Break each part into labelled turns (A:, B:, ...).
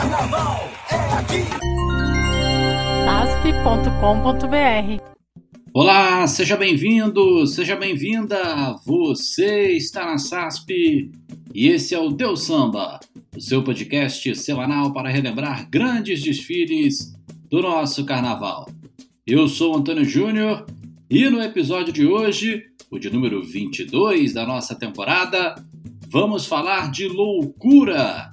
A: Carnaval é aqui.
B: asp.com.br
C: Olá, seja bem-vindo, seja bem-vinda. Você está na SASP e esse é o Deus Samba, o seu podcast semanal para relembrar grandes desfiles do nosso carnaval. Eu sou Antônio Júnior e no episódio de hoje, o de número 22 da nossa temporada, vamos falar de loucura.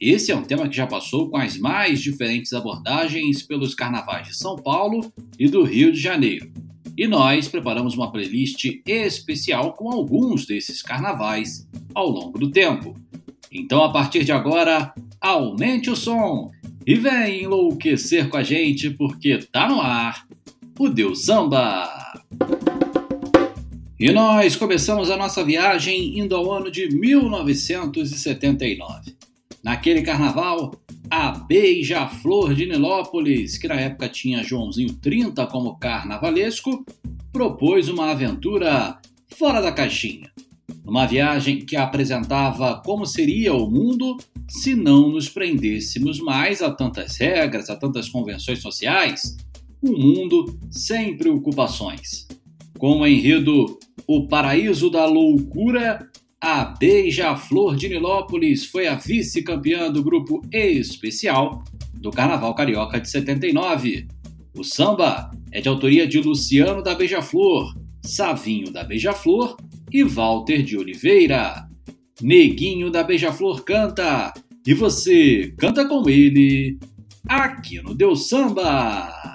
C: Esse é um tema que já passou com as mais diferentes abordagens pelos carnavais de São Paulo e do Rio de Janeiro. E nós preparamos uma playlist especial com alguns desses carnavais ao longo do tempo. Então, a partir de agora, aumente o som e vem enlouquecer com a gente porque tá no ar o Deus Samba! E nós começamos a nossa viagem indo ao ano de 1979. Naquele carnaval, a Beija-Flor de Nilópolis, que na época tinha Joãozinho 30 como carnavalesco, propôs uma aventura fora da caixinha. Uma viagem que apresentava como seria o mundo se não nos prendêssemos mais a tantas regras, a tantas convenções sociais, um mundo sem preocupações. Com o enredo O Paraíso da Loucura, a Beija-Flor de Nilópolis foi a vice-campeã do grupo especial do Carnaval Carioca de 79. O samba é de autoria de Luciano da Beija-Flor, Savinho da Beija-Flor e Walter de Oliveira. Neguinho da Beija-Flor canta e você canta com ele aqui no Deus Samba.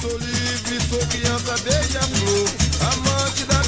D: Sou livre, sou criança beija-flor. Amante da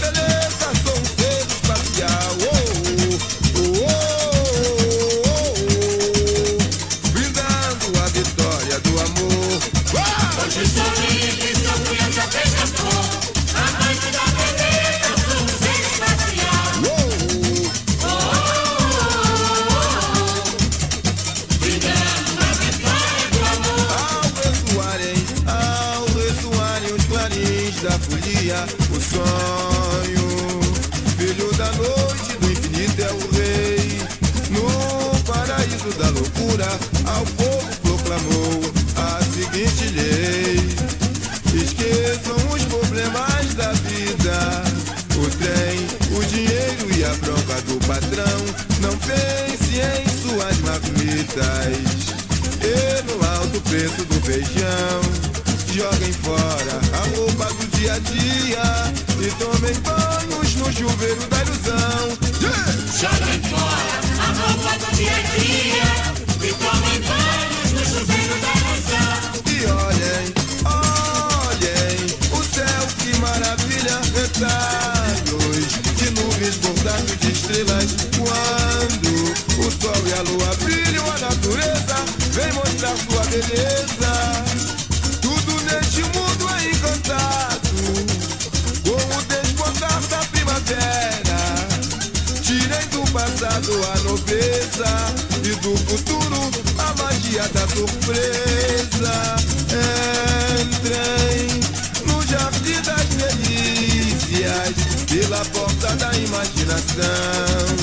D: chuveiro da ilusão Yeah!
E: Joguem fora a roupa do dia
D: surpresa. Entrem no jardim das delícias Pela porta da imaginação.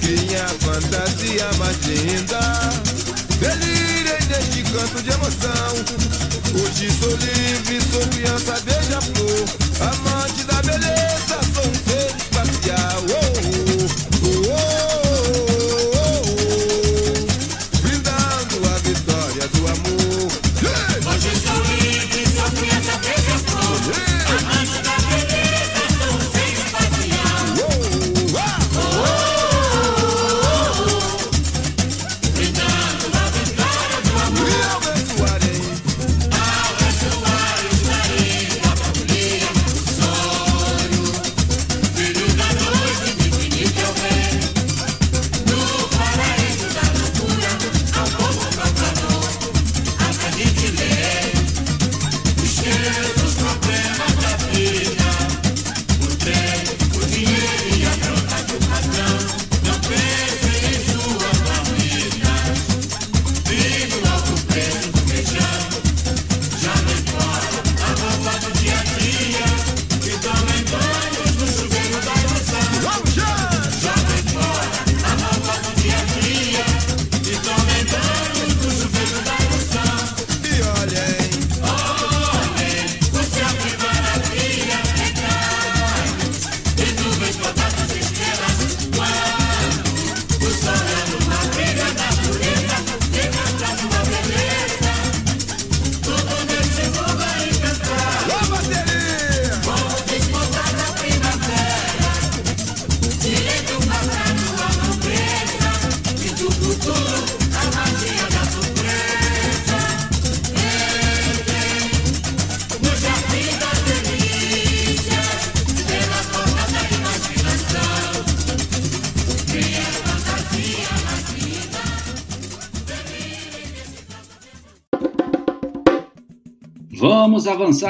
D: Criem a fantasia mais linda Delirem neste canto de emoção. Hoje sou livre, sou criança beija-flor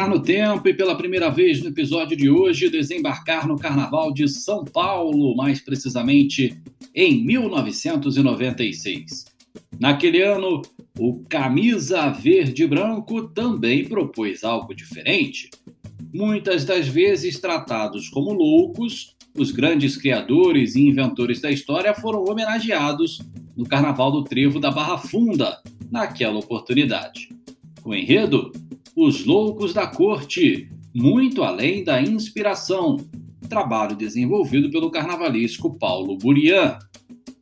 C: no tempo e pela primeira vez no episódio de hoje desembarcar no Carnaval de São Paulo, mais precisamente em 1996. Naquele ano, o Camisa Verde Branco também propôs algo diferente. Muitas das vezes tratados como loucos, os grandes criadores e inventores da história foram homenageados no Carnaval do Trevo da Barra Funda, naquela oportunidade. O enredo os Loucos da Corte, muito além da inspiração, trabalho desenvolvido pelo carnavalesco Paulo Burian.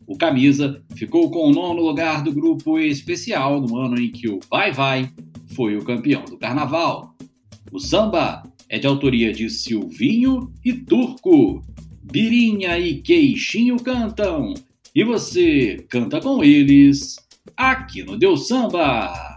C: O Camisa ficou com o nono lugar do grupo especial no ano em que o Vai Vai foi o campeão do carnaval. O samba é de autoria de Silvinho e Turco. Birinha e Queixinho cantam. E você canta com eles aqui no Deus Samba.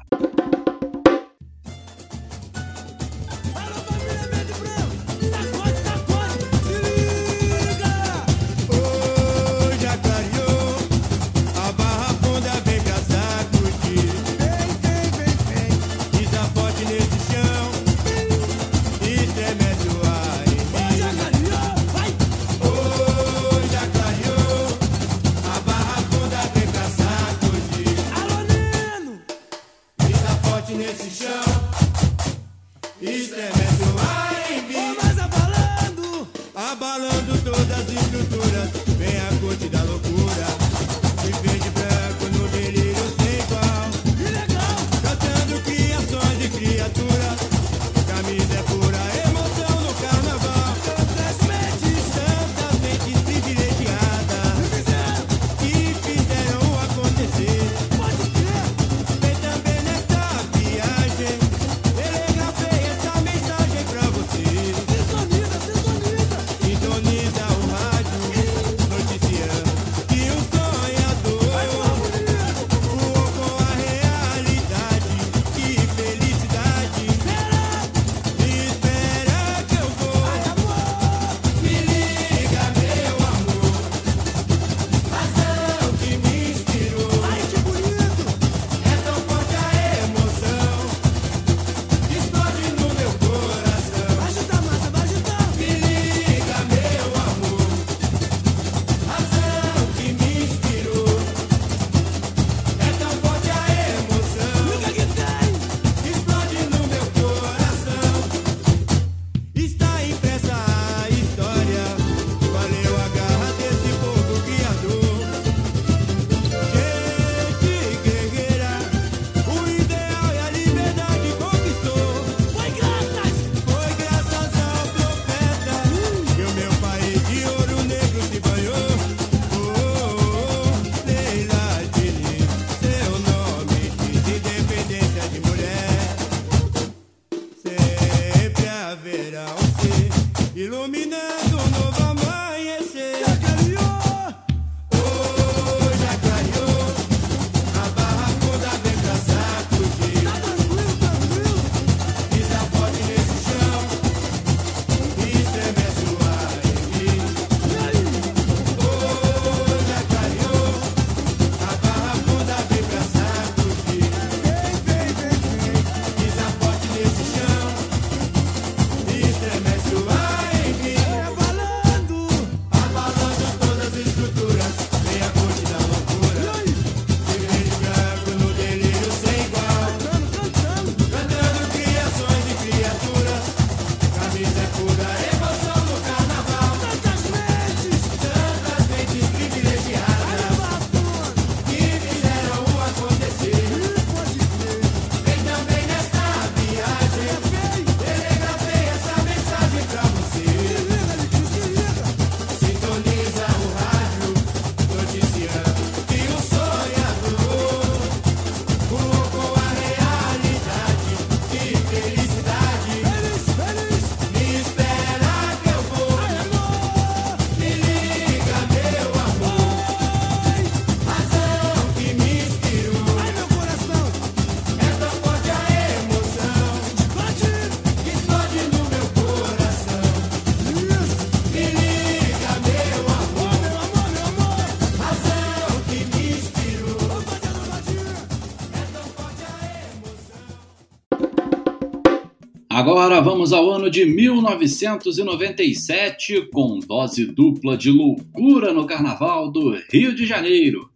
F: Agora vamos ao ano de 1997 com dose dupla de loucura no Carnaval do Rio de Janeiro.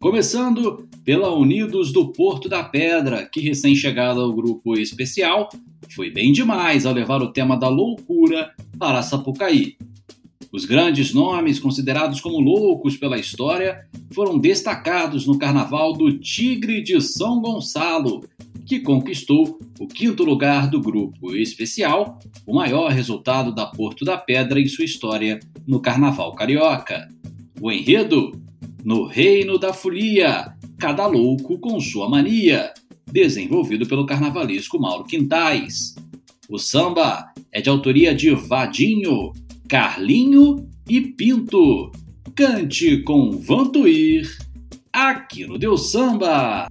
F: Começando pela Unidos do Porto da Pedra, que recém-chegada ao grupo especial, foi bem demais ao levar o tema da loucura para Sapucaí. Os grandes nomes considerados como loucos pela história foram destacados no Carnaval do Tigre de São Gonçalo, que conquistou o quinto lugar do grupo especial, o maior resultado da Porto da Pedra em sua história no Carnaval Carioca. O enredo? No Reino da Folia, cada louco com sua mania, desenvolvido pelo carnavalesco Mauro Quintais. O samba é de autoria de Vadinho, Carlinho e Pinto. Cante com Vantuir, aqui no Deus Samba.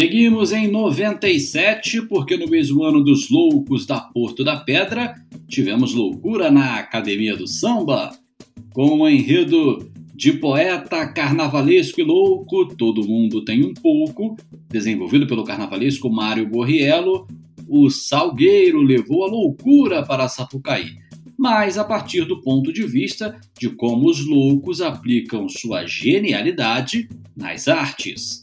F: Seguimos em 97, porque no mesmo ano dos Loucos da Porto da Pedra, tivemos loucura na Academia do Samba, com um enredo de poeta carnavalesco e louco, todo mundo tem um pouco, desenvolvido pelo carnavalesco Mário Borriello, o Salgueiro levou a loucura para Sapucaí, mas a partir do ponto de vista de como os loucos aplicam sua genialidade nas artes.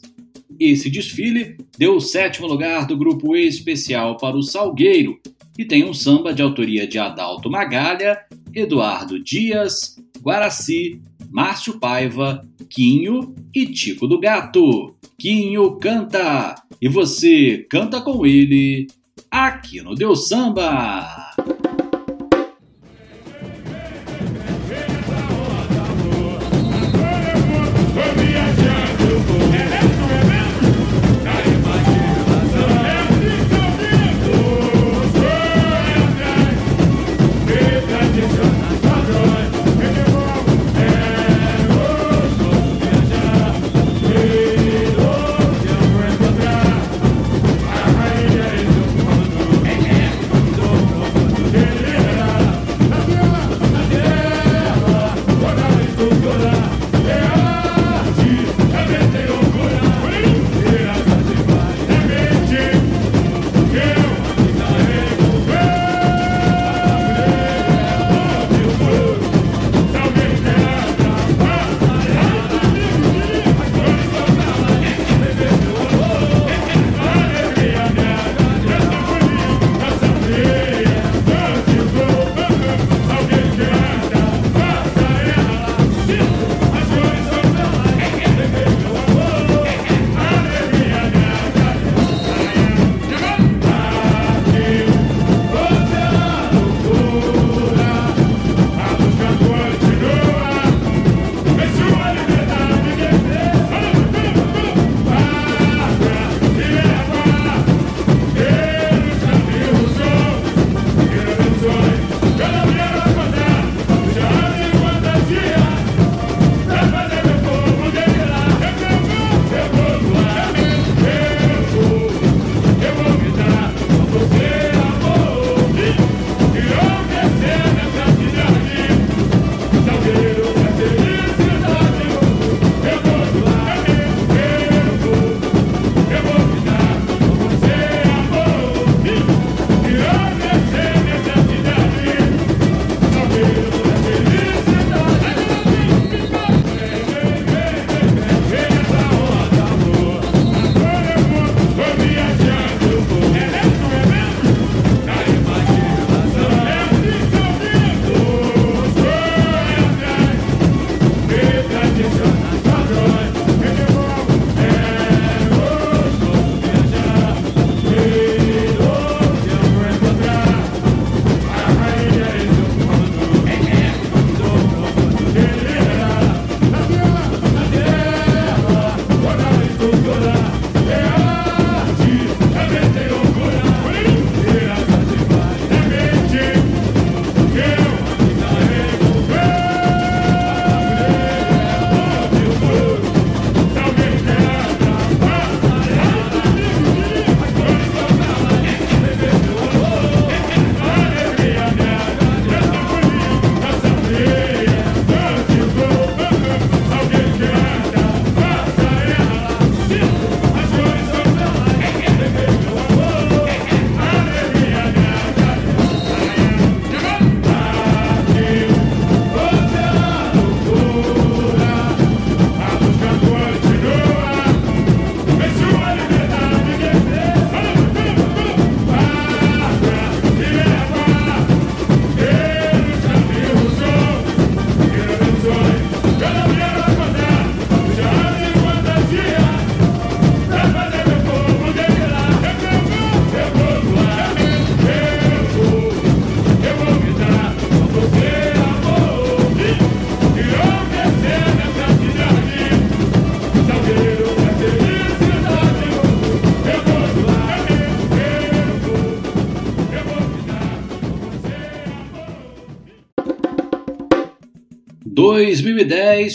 F: Esse desfile deu o sétimo lugar do grupo especial para o Salgueiro e tem um samba de autoria de Adalto Magalha, Eduardo Dias, Guaraci, Márcio Paiva, Quinho e Tico do Gato. Quinho canta e você canta com ele aqui no Deus Samba.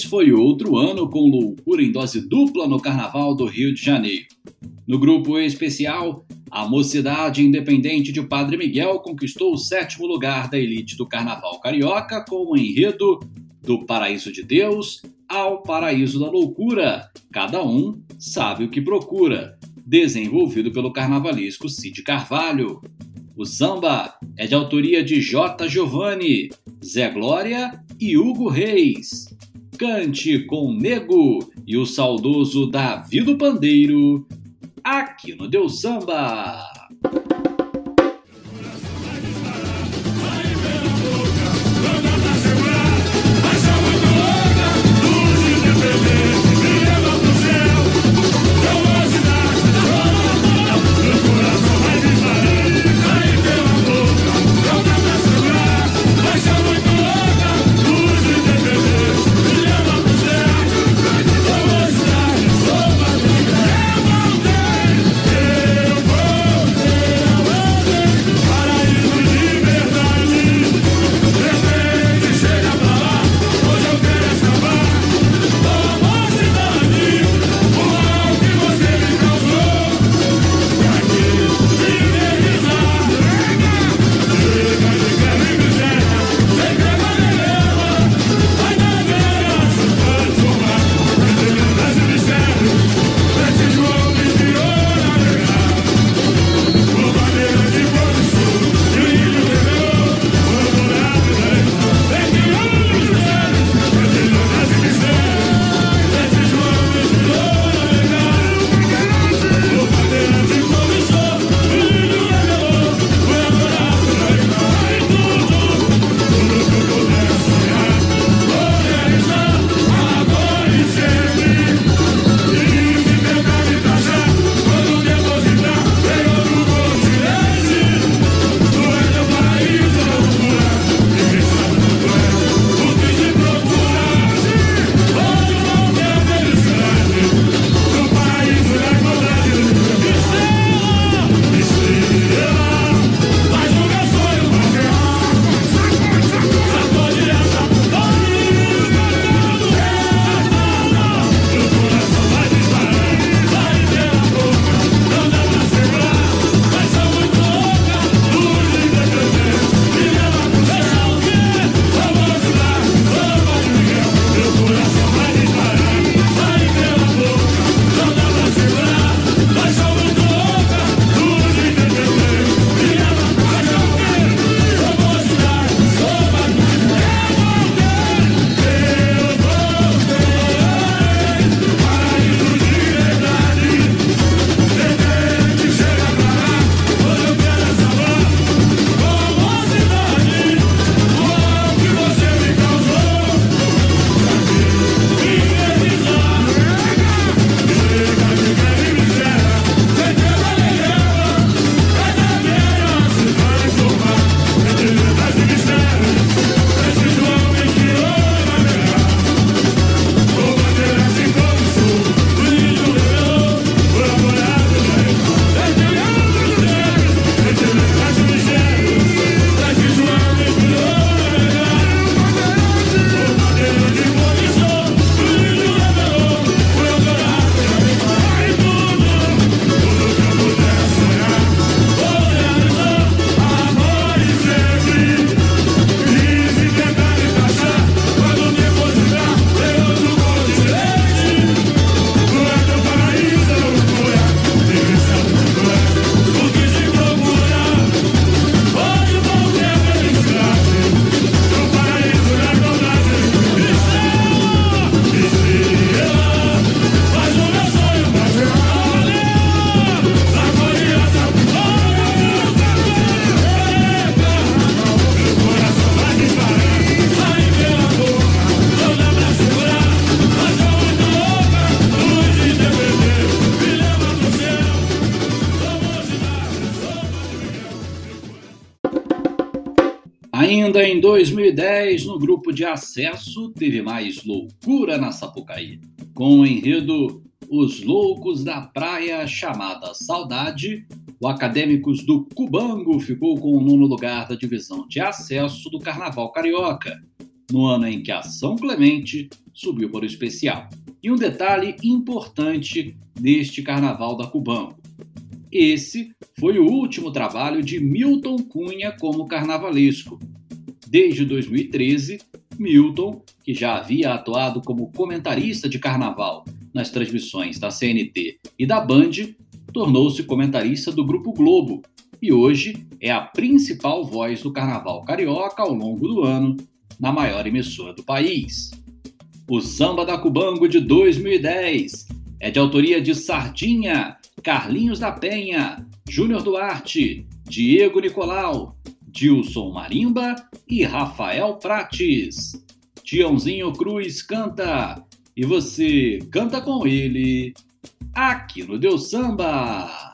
F: Foi outro ano com loucura em dose dupla no Carnaval do Rio de Janeiro. No grupo especial, a Mocidade Independente de Padre Miguel conquistou o sétimo lugar da elite do Carnaval Carioca com o enredo Do Paraíso de Deus ao Paraíso da Loucura. Cada um sabe o que procura. Desenvolvido pelo carnavalesco Cid Carvalho. O samba é de autoria de J. Giovanni, Zé Glória e Hugo Reis. Cante com Nego e o saudoso Davi do Pandeiro, aqui no Deus Samba. 2010, no grupo de acesso, teve mais loucura na Sapucaí, com o enredo Os Loucos da Praia chamada Saudade. O Acadêmicos do Cubango ficou com o nono lugar da divisão de acesso do Carnaval Carioca, no ano em que a São Clemente subiu para o especial. E um detalhe importante deste Carnaval da Cubango. Esse foi o último trabalho de Milton Cunha como carnavalesco. Desde 2013, Milton, que já havia atuado como comentarista de carnaval nas transmissões da CNT e da Band, tornou-se comentarista do Grupo Globo e hoje é a principal voz do carnaval carioca ao longo do ano na maior emissora do país. O Samba da Cubango de 2010 é de autoria de Sardinha, Carlinhos da Penha, Júnior Duarte, Diego Nicolau, Dilson Marimba e Rafael Prates. Tiãozinho Cruz canta e você canta com ele aqui no Deus Samba.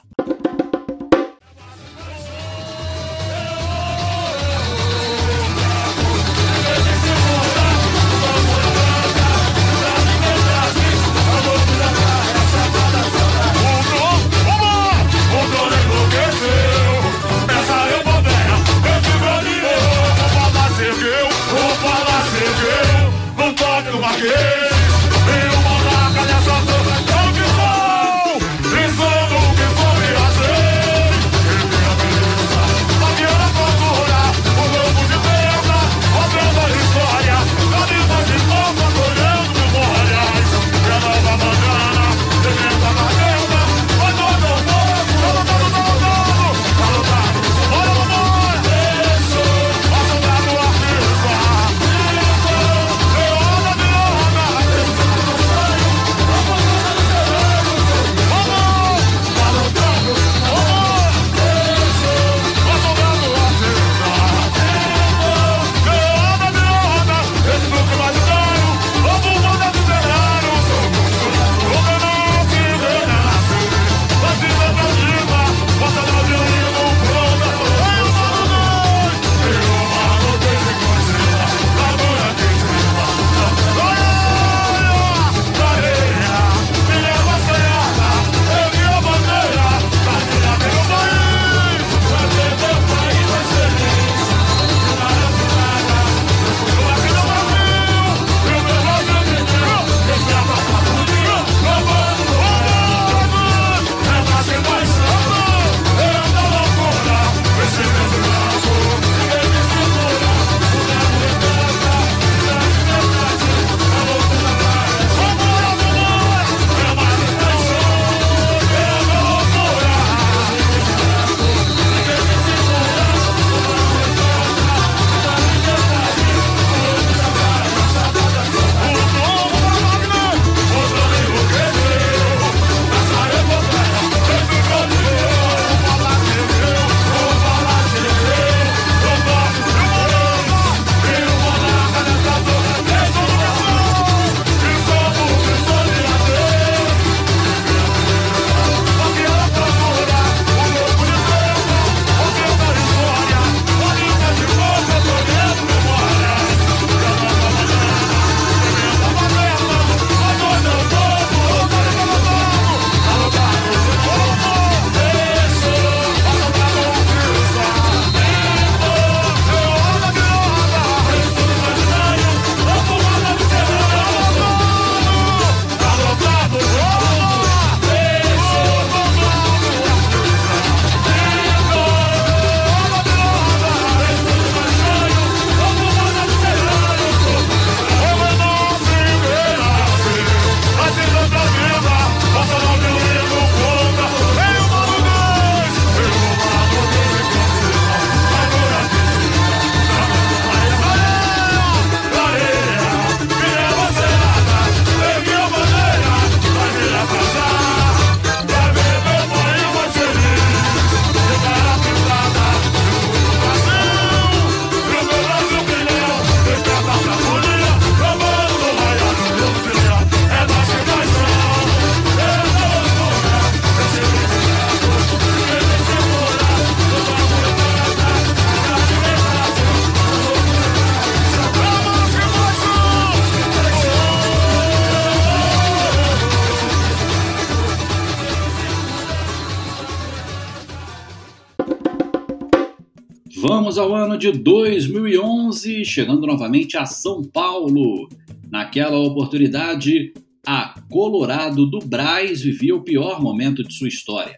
F: de 2011, chegando novamente a São Paulo. Naquela oportunidade,
C: a Colorado do Braz vivia o pior momento de sua história.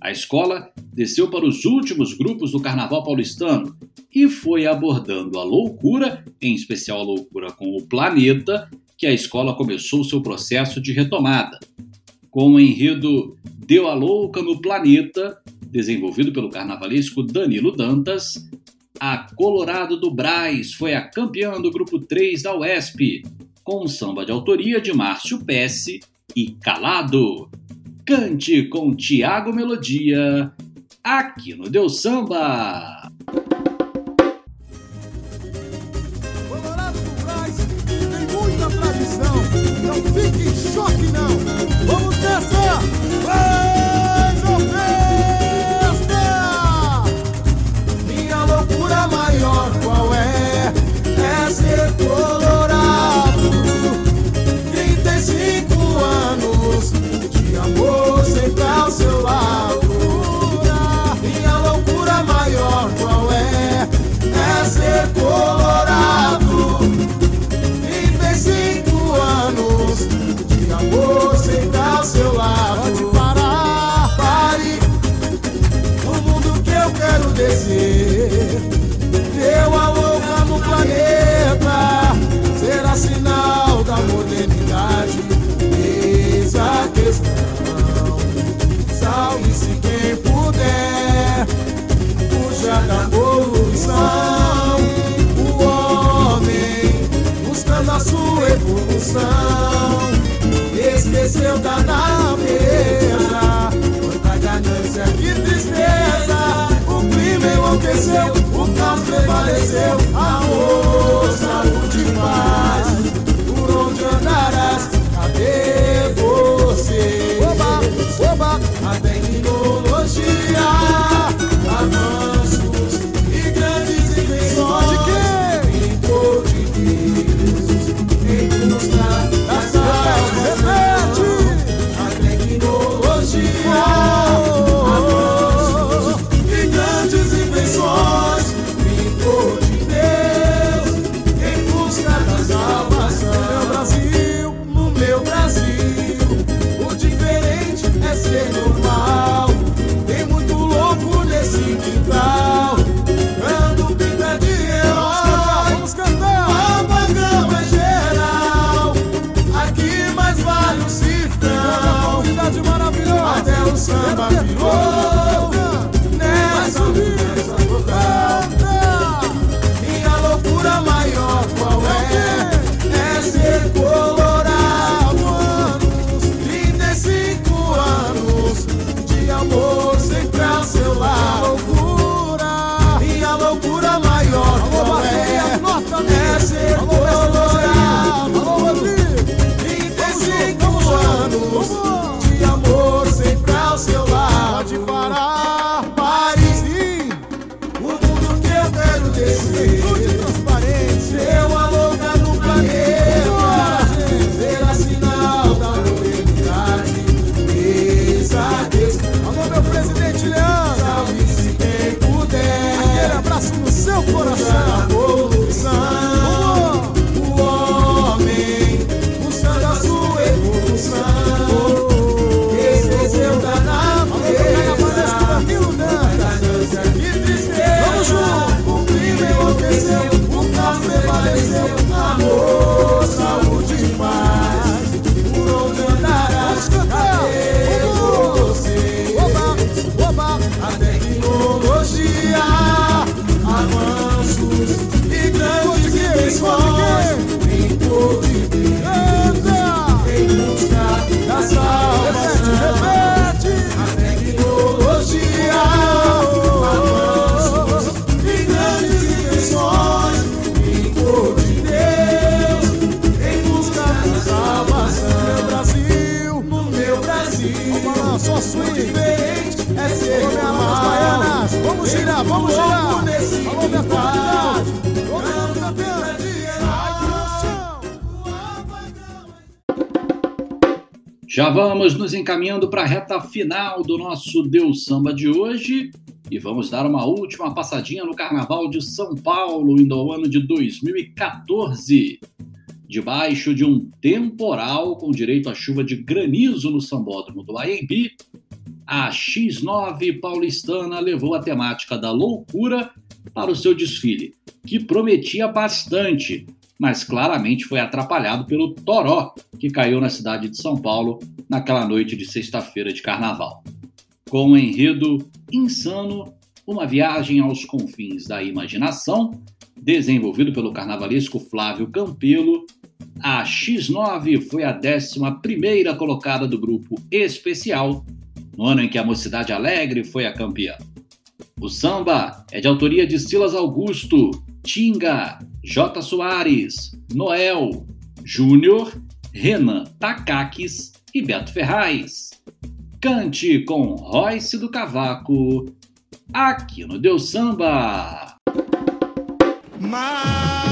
C: A escola desceu para os últimos grupos do Carnaval paulistano e foi abordando a loucura, em especial a loucura com o planeta, que a escola começou seu processo de retomada. Com o enredo Deu a Louca no Planeta, desenvolvido pelo carnavalesco Danilo Dantas, a Colorado do Braz foi a campeã do grupo 3 da UESP, com samba de autoria de Márcio Pesce e Calado. Cante com Tiago Melodia, aqui no
G: Deu Samba! coração esqueceu da naveira. Quanta ganância, que tristeza. O clima enlouqueceu, o caos prevaleceu. A moça de paz, por onde andarás? Cadê você? Oba, oba.
C: Já vamos nos encaminhando para a reta final do nosso Deus Samba de hoje e vamos dar uma última passadinha no Carnaval de São Paulo, indo ao ano de 2014. Debaixo de um temporal com direito a chuva de granizo no sambódromo do Aembi, a X9 paulistana levou a temática da loucura para o seu desfile, que prometia bastante, mas claramente foi atrapalhado pelo toró que caiu na cidade de São Paulo naquela noite de sexta-feira de carnaval. Com o um enredo insano, uma viagem aos confins da imaginação, desenvolvido pelo carnavalesco Flávio Campelo, a X9 foi a 11 colocada do grupo especial, no ano em que a Mocidade Alegre foi a campeã. O samba é de autoria de Silas Augusto, Tinga, J. Soares, Noel, Júnior, Renan Takakis e Beto Ferraz. Cante com Royce do Cavaco, aqui no Deus Samba.
H: Mas...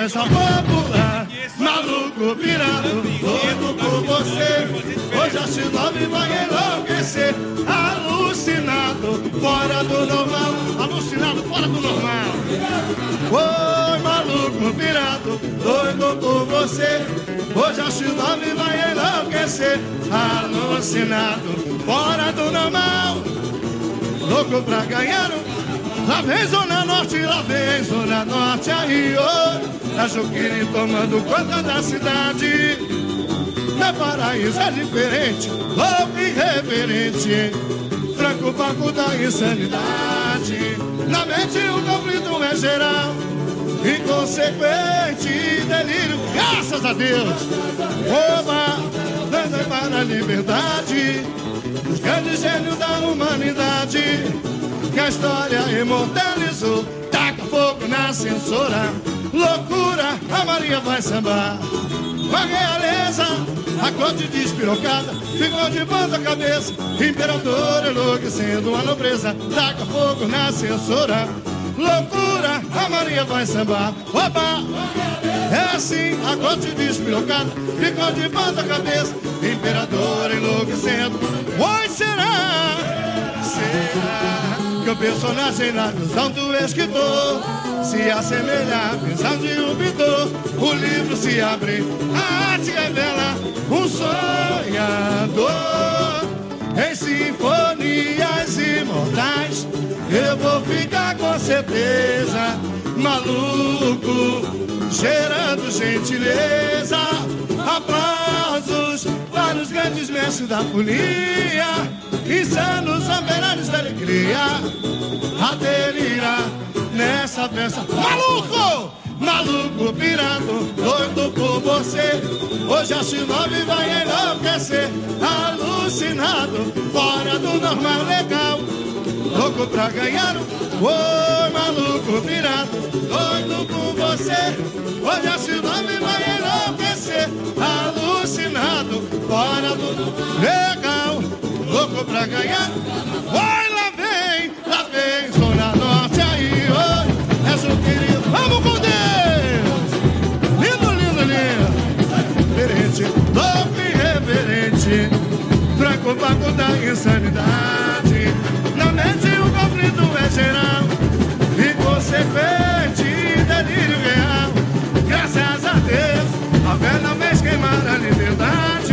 H: festa popular. Maluco virado, doido por você. Hoje a X9 vai enlouquecer. Alucinado, fora do normal. Alucinado, fora do normal. Oi, maluco virado, doido por você. Hoje a X9 vai enlouquecer. Alucinado, fora do normal. Louco pra ganhar um Lá vem Zona Norte, lá vem Zona Norte, aí, oi. A Juquiri tomando conta da cidade. Meu paraíso é diferente, louco e irreverente Franco Paco da insanidade. Na mente o conflito é geral. Inconsequente delírio, graças a Deus. Oba, dando para a liberdade. Os grandes gênios da humanidade Que a história imortalizou Taca fogo na censura Loucura, a Maria vai sambar. Com a realeza, a corte despirocada ficou de banda cabeça. Imperador enlouquecendo a nobreza, taca fogo na censura. Loucura, a Maria vai sambar. Opa! É assim, a corte despirocada ficou de banda cabeça. Imperador enlouquecendo. Oi, será? Será que o personagem na visão do escritor se assemelha à visão de um pintor. O livro se abre, a arte revela um sonhador. Em sinfonias imortais, eu vou ficar com certeza maluco, gerando gentileza. Aplausos os grandes mestres da folia, insanos operários da alegria, a delirar nessa festa. Maluco! Maluco, pirado, doido por você. Hoje a X9 vai enlouquecer. Alucinado, fora do normal legal. Louco pra ganhar um. Oi, maluco, pirado, doido por você. Hoje a X9 vai enlouquecer. Alucinado, fora do legal. Louco pra ganhar. Oi, lá vem, lá vem, Zona Norte aí. Vamos com Deus! Lindo, lindo, lindo! Diferente, louco e reverente, franco pago da insanidade. Na mente o conflito é geral, inconsequente, delírio real. Graças a Deus, a vela fez queimar a liberdade.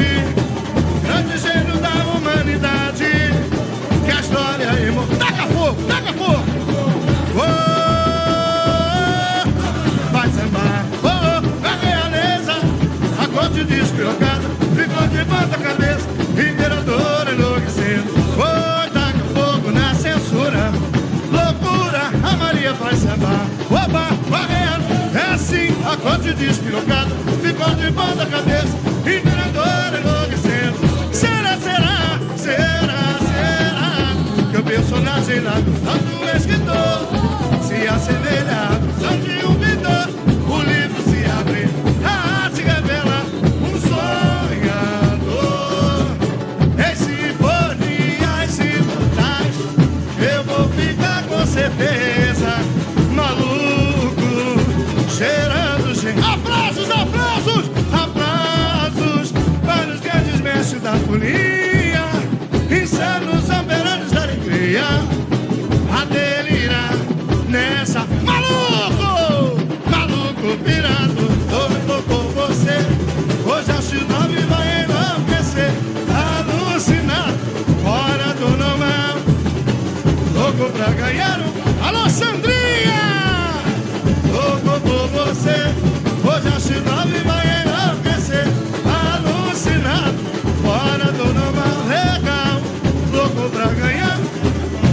H: Despirocada, ficou de ponta cabeça, imperador enlouquecendo. Foi, taca fogo na censura, loucura, a Maria faz sambar. Oba, varrendo, é assim, a corte despirocada, ficou de ponta cabeça, imperador enlouquecendo. Será, será, será, será, que o personagem lá do santo escritor se acertou. vermelha, visão de um cheirando gente. Aplausos, aplausos, aplausos para os grandes mestres da folia, insanos soberanos da alegria, a delirar nessa maluco, maluco pirado, doido com você. Hoje a X9 vai enlouquecer, alucinado, fora do normal, louco pra ganhar um. Alô, Sandrinha! Você, hoje a X9 vai enlouquecer, alucinado, fora do normal, legal, louco pra ganhar.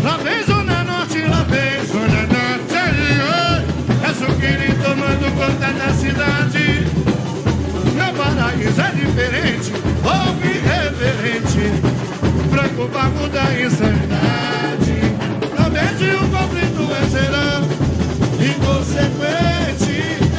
H: Lá vem Zona Norte, lá vem Zona Norte, é suquiri tomando conta da cidade. Meu paraíso é diferente, ouve irreverente, franco vago da insanidade. Não vende o conflito é inconsequente,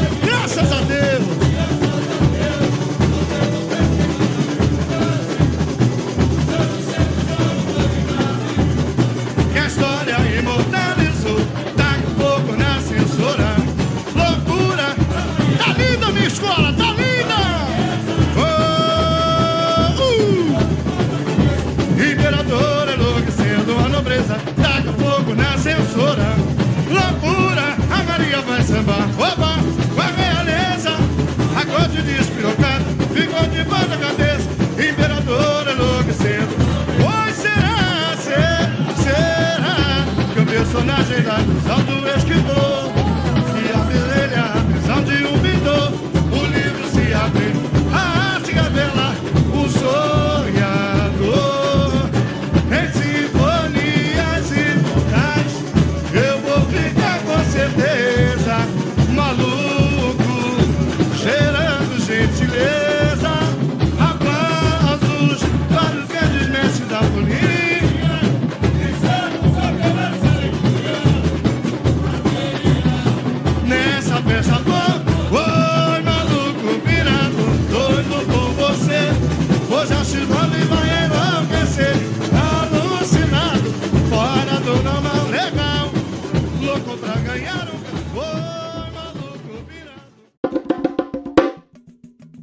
H: pra ganhar um. Oi maluco pirado.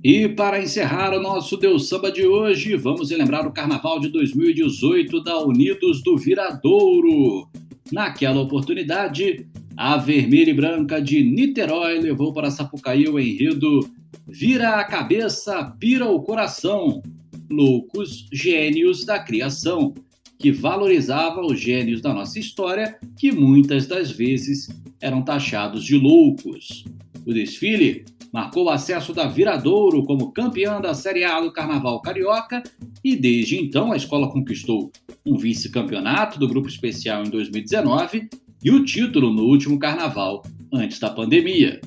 C: E para encerrar o nosso Deus Samba de hoje, vamos relembrar o Carnaval de 2018 da Unidos do Viradouro. Naquela oportunidade, a Vermelha e Branca de Niterói levou para Sapucaí o enredo Vira a Cabeça, Pira o Coração, Loucos Gênios da Criação, que valorizava os gênios da nossa história, que muitas das vezes eram taxados de loucos. O desfile marcou o acesso da Viradouro como campeã da Série A do Carnaval Carioca e desde então a escola conquistou um vice-campeonato do grupo especial em 2019 e o título no último carnaval antes da pandemia.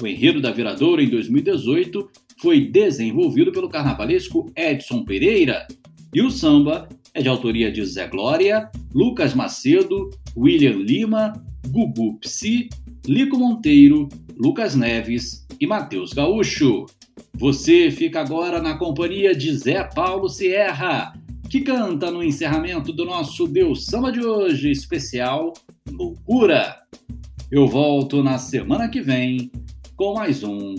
C: O enredo da Viradouro em 2018 foi desenvolvido pelo carnavalesco Edson Pereira e o samba é de autoria de Zé Glória, Lucas Macedo, William Lima, Gugu Psi, Lico Monteiro, Lucas Neves e Matheus Gaúcho. Você fica agora na companhia de Zé Paulo Sierra, que canta no encerramento do nosso Deus Samba de hoje, especial Loucura. Eu volto na semana que vem com mais um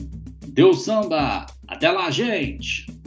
C: Deus Samba. Até lá, gente!